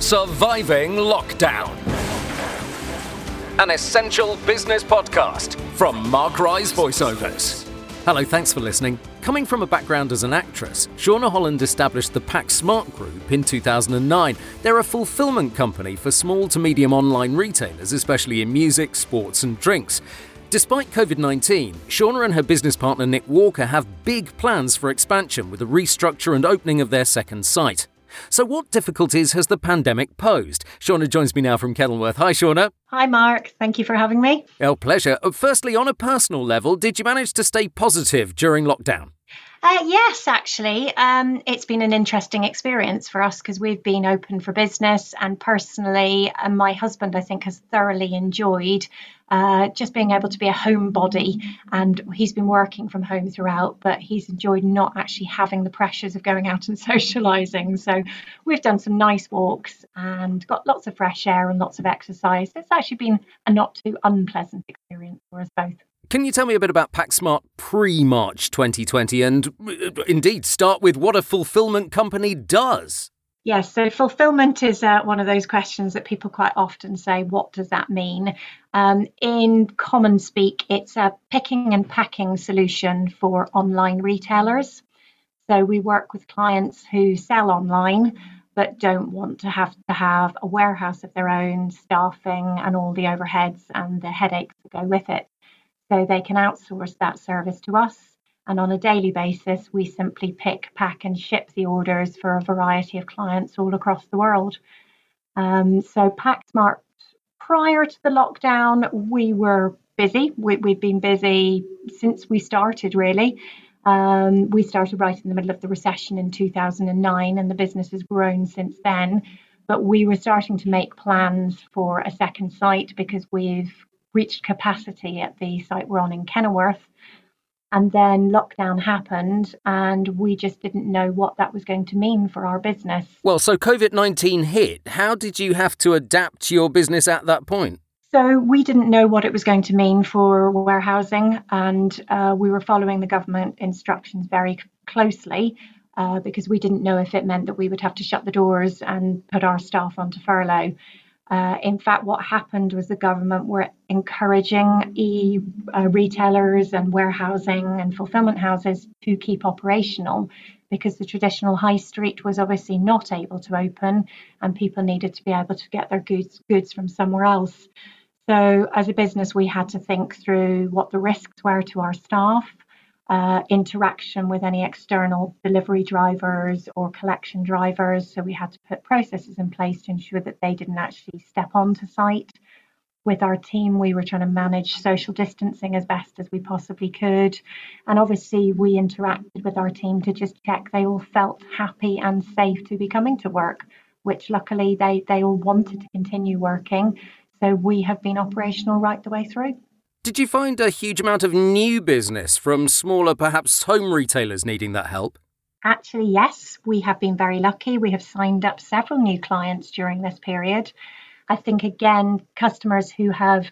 Surviving Lockdown. An essential business podcast from Mark Rise Voiceovers. Hello, thanks for listening. Coming from a background as an actress, Seánna Holland established the Packsmart Group in 2009. They're a fulfillment company for small to medium online retailers, especially in music, sports, and drinks. Despite COVID 19, Seánna and her business partner Nick Walker have big plans for expansion with a restructure and opening of their second site. So, what difficulties has the pandemic posed? Seánna joins me now from Kenilworth. Hi, Seánna. Hi, Mark. Thank you for having me. Oh, pleasure. Uh, firstly, on a personal level, did you manage to stay positive during lockdown? Uh, yes, actually. Um, it's been an interesting experience for us because we've been open for business. And personally, uh, my husband, I think, has thoroughly enjoyed uh, just being able to be a homebody. And he's been working from home throughout, but he's enjoyed not actually having the pressures of going out and socializing. So we've done some nice walks and got lots of fresh air and lots of exercise. It's actually been a not too unpleasant experience for us both. Can you tell me a bit about PackSmart pre March 2020 and uh, indeed start with what a fulfillment company does? Yes, so fulfillment is uh, one of those questions that people quite often say, what does that mean? Um, in common speak, it's a picking and packing solution for online retailers. So we work with clients who sell online but don't want to have to have a warehouse of their own, staffing, and all the overheads and the headaches that go with it. So they can outsource that service to us. And on a daily basis, we simply pick, pack, and ship the orders for a variety of clients all across the world. Um, so, PackSmart, prior to the lockdown, we were busy. We, have been busy since we started, really. Um, we started right in the middle of the recession in 2009, and the business has grown since then. But we were starting to make plans for a second site because we've reached capacity at the site we're on in Kenilworth. And then lockdown happened, and we just didn't know what that was going to mean for our business. Well, so COVID 19 hit. How did you have to adapt your business at that point? So, we didn't know what it was going to mean for warehousing, and uh, we were following the government instructions very closely uh, because we didn't know if it meant that we would have to shut the doors and put our staff onto furlough. Uh, in fact, what happened was the government were encouraging e uh, retailers and warehousing and fulfillment houses to keep operational because the traditional high street was obviously not able to open and people needed to be able to get their goods goods from somewhere else. So as a business, we had to think through what the risks were to our staff, uh, interaction with any external delivery drivers or collection drivers. So we had to put processes in place to ensure that they didn't actually step onto site. With our team, we were trying to manage social distancing as best as we possibly could. And obviously, we interacted with our team to just check they all felt happy and safe to be coming to work, which luckily they, they all wanted to continue working. So we have been operational right the way through. Did you find a huge amount of new business from smaller, perhaps home retailers needing that help? Actually, yes. We have been very lucky. We have signed up several new clients during this period. I think, again, customers who have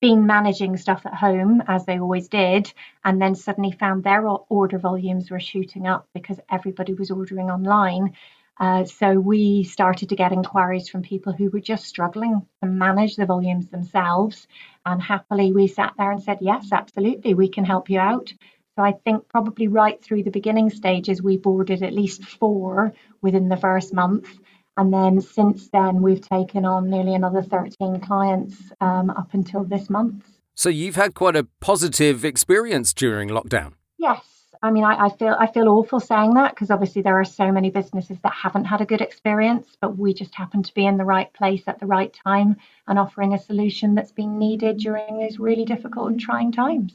been managing stuff at home as they always did, and then suddenly found their order volumes were shooting up because everybody was ordering online. Uh, so we started to get inquiries from people who were just struggling to manage the volumes themselves. And happily, we sat there and said, yes, absolutely, we can help you out. So I think probably right through the beginning stages, we boarded at least four within the first month. And then since then, we've taken on nearly another 13 clients um, up until this month. So you've had quite a positive experience during lockdown. Yes, I mean, I, I feel I feel awful saying that because obviously there are so many businesses that haven't had a good experience, but we just happen to be in the right place at the right time and offering a solution that's been needed during these really difficult and trying times.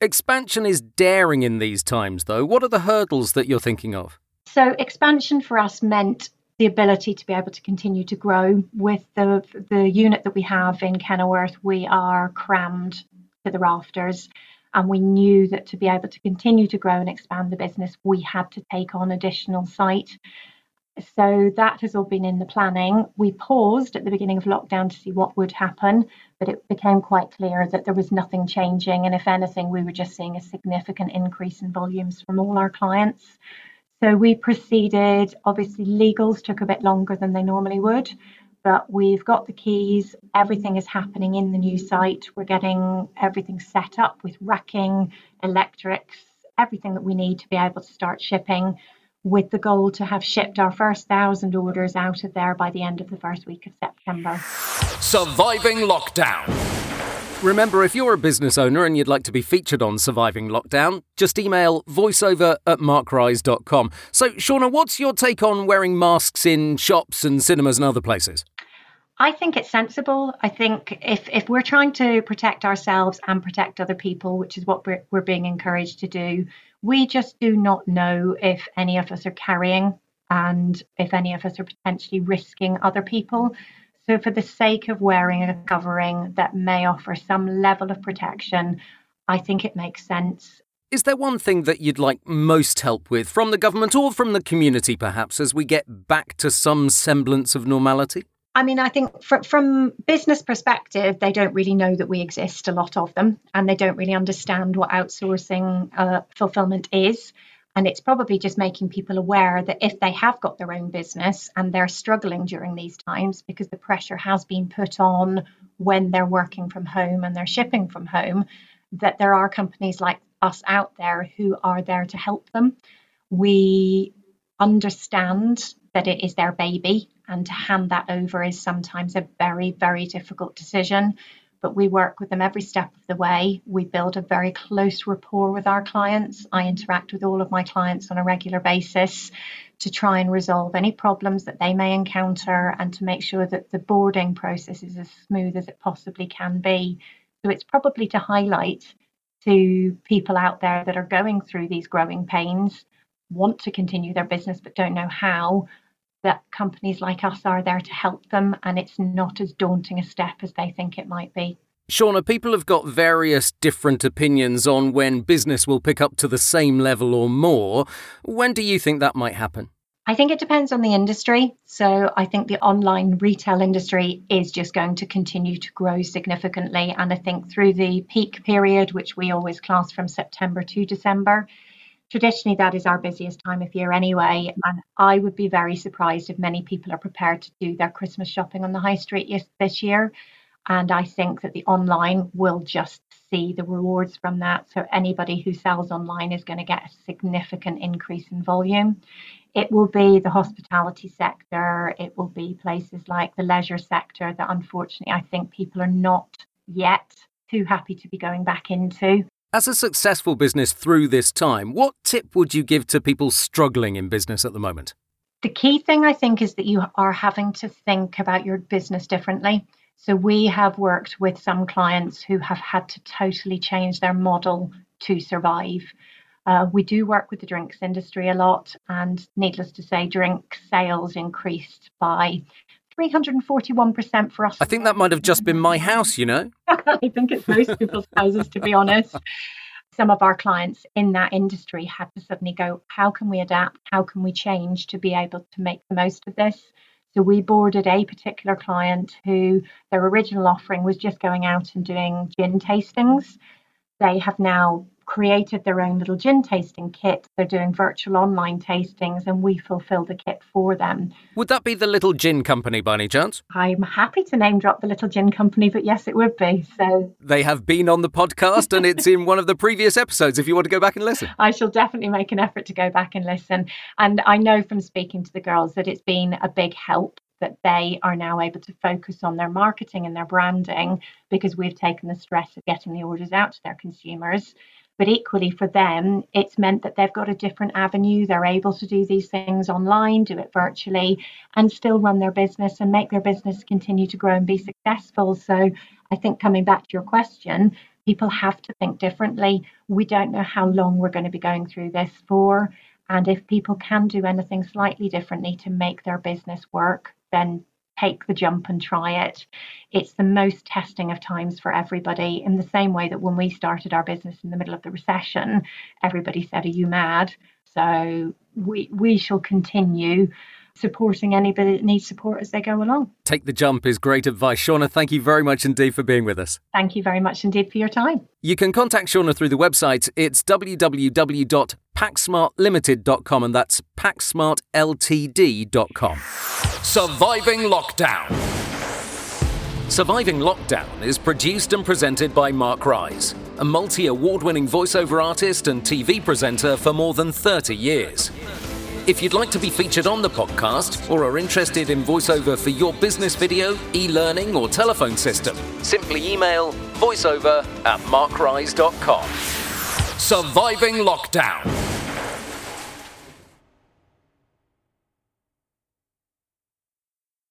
Expansion is daring in these times, though. What are the hurdles that you're thinking of? So, expansion for us meant the ability to be able to continue to grow. With the the unit that we have in Kenilworth, we are crammed to the rafters. And we knew that to be able to continue to grow and expand the business, we had to take on additional site. So that has all been in the planning. We paused at the beginning of lockdown to see what would happen, but it became quite clear that there was nothing changing. And if anything, we were just seeing a significant increase in volumes from all our clients. So we proceeded, obviously, legals took a bit longer than they normally would, but we've got the keys. Everything is happening in the new site. We're getting everything set up with racking, electrics, everything that we need to be able to start shipping with the goal to have shipped our first thousand orders out of there by the end of the first week of September. Surviving Lockdown. Remember, if you're a business owner and you'd like to be featured on Surviving Lockdown, just email voiceover at markrise.com. So, Seánna, what's your take on wearing masks in shops and cinemas and other places? I think it's sensible. I think if, if we're trying to protect ourselves and protect other people, which is what we're, we're being encouraged to do, we just do not know if any of us are carrying and if any of us are potentially risking other people. So, for the sake of wearing a covering that may offer some level of protection, I think it makes sense. Is there one thing that you'd like most help with from the government or from the community, perhaps, as we get back to some semblance of normality? I mean, I think fr- from business perspective, they don't really know that we exist, a lot of them, and they don't really understand what outsourcing uh, fulfillment is. And it's probably just making people aware that if they have got their own business and they're struggling during these times because the pressure has been put on when they're working from home and they're shipping from home, that there are companies like us out there who are there to help them. We understand that it is their baby, and to hand that over is sometimes a very, very difficult decision but we work with them every step of the way. We build a very close rapport with our clients. I interact with all of my clients on a regular basis to try and resolve any problems that they may encounter and to make sure that the boarding process is as smooth as it possibly can be. So it's probably to highlight to people out there that are going through these growing pains, want to continue their business but don't know how, that companies like us are there to help them and it's not as daunting a step as they think it might be. Seánna, people have got various different opinions on when business will pick up to the same level or more. When do you think that might happen? I think it depends on the industry. So I think the online retail industry is just going to continue to grow significantly. And I think through the peak period, which we always class from September to December, traditionally that is our busiest time of year anyway and i would be very surprised if many people are prepared to do their christmas shopping on the high street this year. And i think that the online will just see the rewards from that. So anybody who sells online is going to get a significant increase in volume. It will be the hospitality sector. It will be places like the leisure sector that unfortunately i think people are not yet too happy to be going back into as a successful business through this time, what tip would you give to people struggling in business at the moment? The key thing I think is that you are having to think about your business differently. So, we have worked with some clients who have had to totally change their model to survive. Uh, we do work with the drinks industry a lot, and needless to say, drink sales increased by 341% for us. I think that might have just been my house, you know? I think it's most people's houses, to be honest. Some of our clients in that industry had to suddenly go, how can we adapt? How can we change to be able to make the most of this? So we boarded a particular client who their original offering was just going out and doing gin tastings. They have now created their own little gin tasting kit. They're doing virtual online tastings and we fulfill the kit for them. Would that be the Little Gin Company by any chance? I'm happy to name drop the Little Gin Company, but yes, it would be. So They have been on the podcast and it's in one of the previous episodes if you want to go back and listen. I shall definitely make an effort to go back and listen. And I know from speaking to the girls that it's been a big help that they are now able to focus on their marketing and their branding because we've taken the stress of getting the orders out to their consumers. But equally for them, it's meant that they've got a different avenue. They're able to do these things online, do it virtually, and still run their business and make their business continue to grow and be successful. So I think coming back to your question, people have to think differently. We don't know how long we're going to be going through this for. And if people can do anything slightly differently to make their business work, then take the jump and try it. It's the most testing of times for everybody, in the same way that when we started our business in the middle of the recession, everybody said, Are you mad? So we, we shall continue supporting anybody that needs support as they go along. Take the jump is great advice. Seánna, thank you very much indeed for being with us. Thank you very much indeed for your time. You can contact Seánna through the website. It's www.packsmartlimited.com and that's packsmartltd.com. Surviving Lockdown. Surviving Lockdown is produced and presented by Mark Rise, a multi award winning voiceover artist and TV presenter for more than 30 years. If you'd like to be featured on the podcast or are interested in voiceover for your business video, e learning, or telephone system, simply email voiceover at markrise.com. Surviving Lockdown.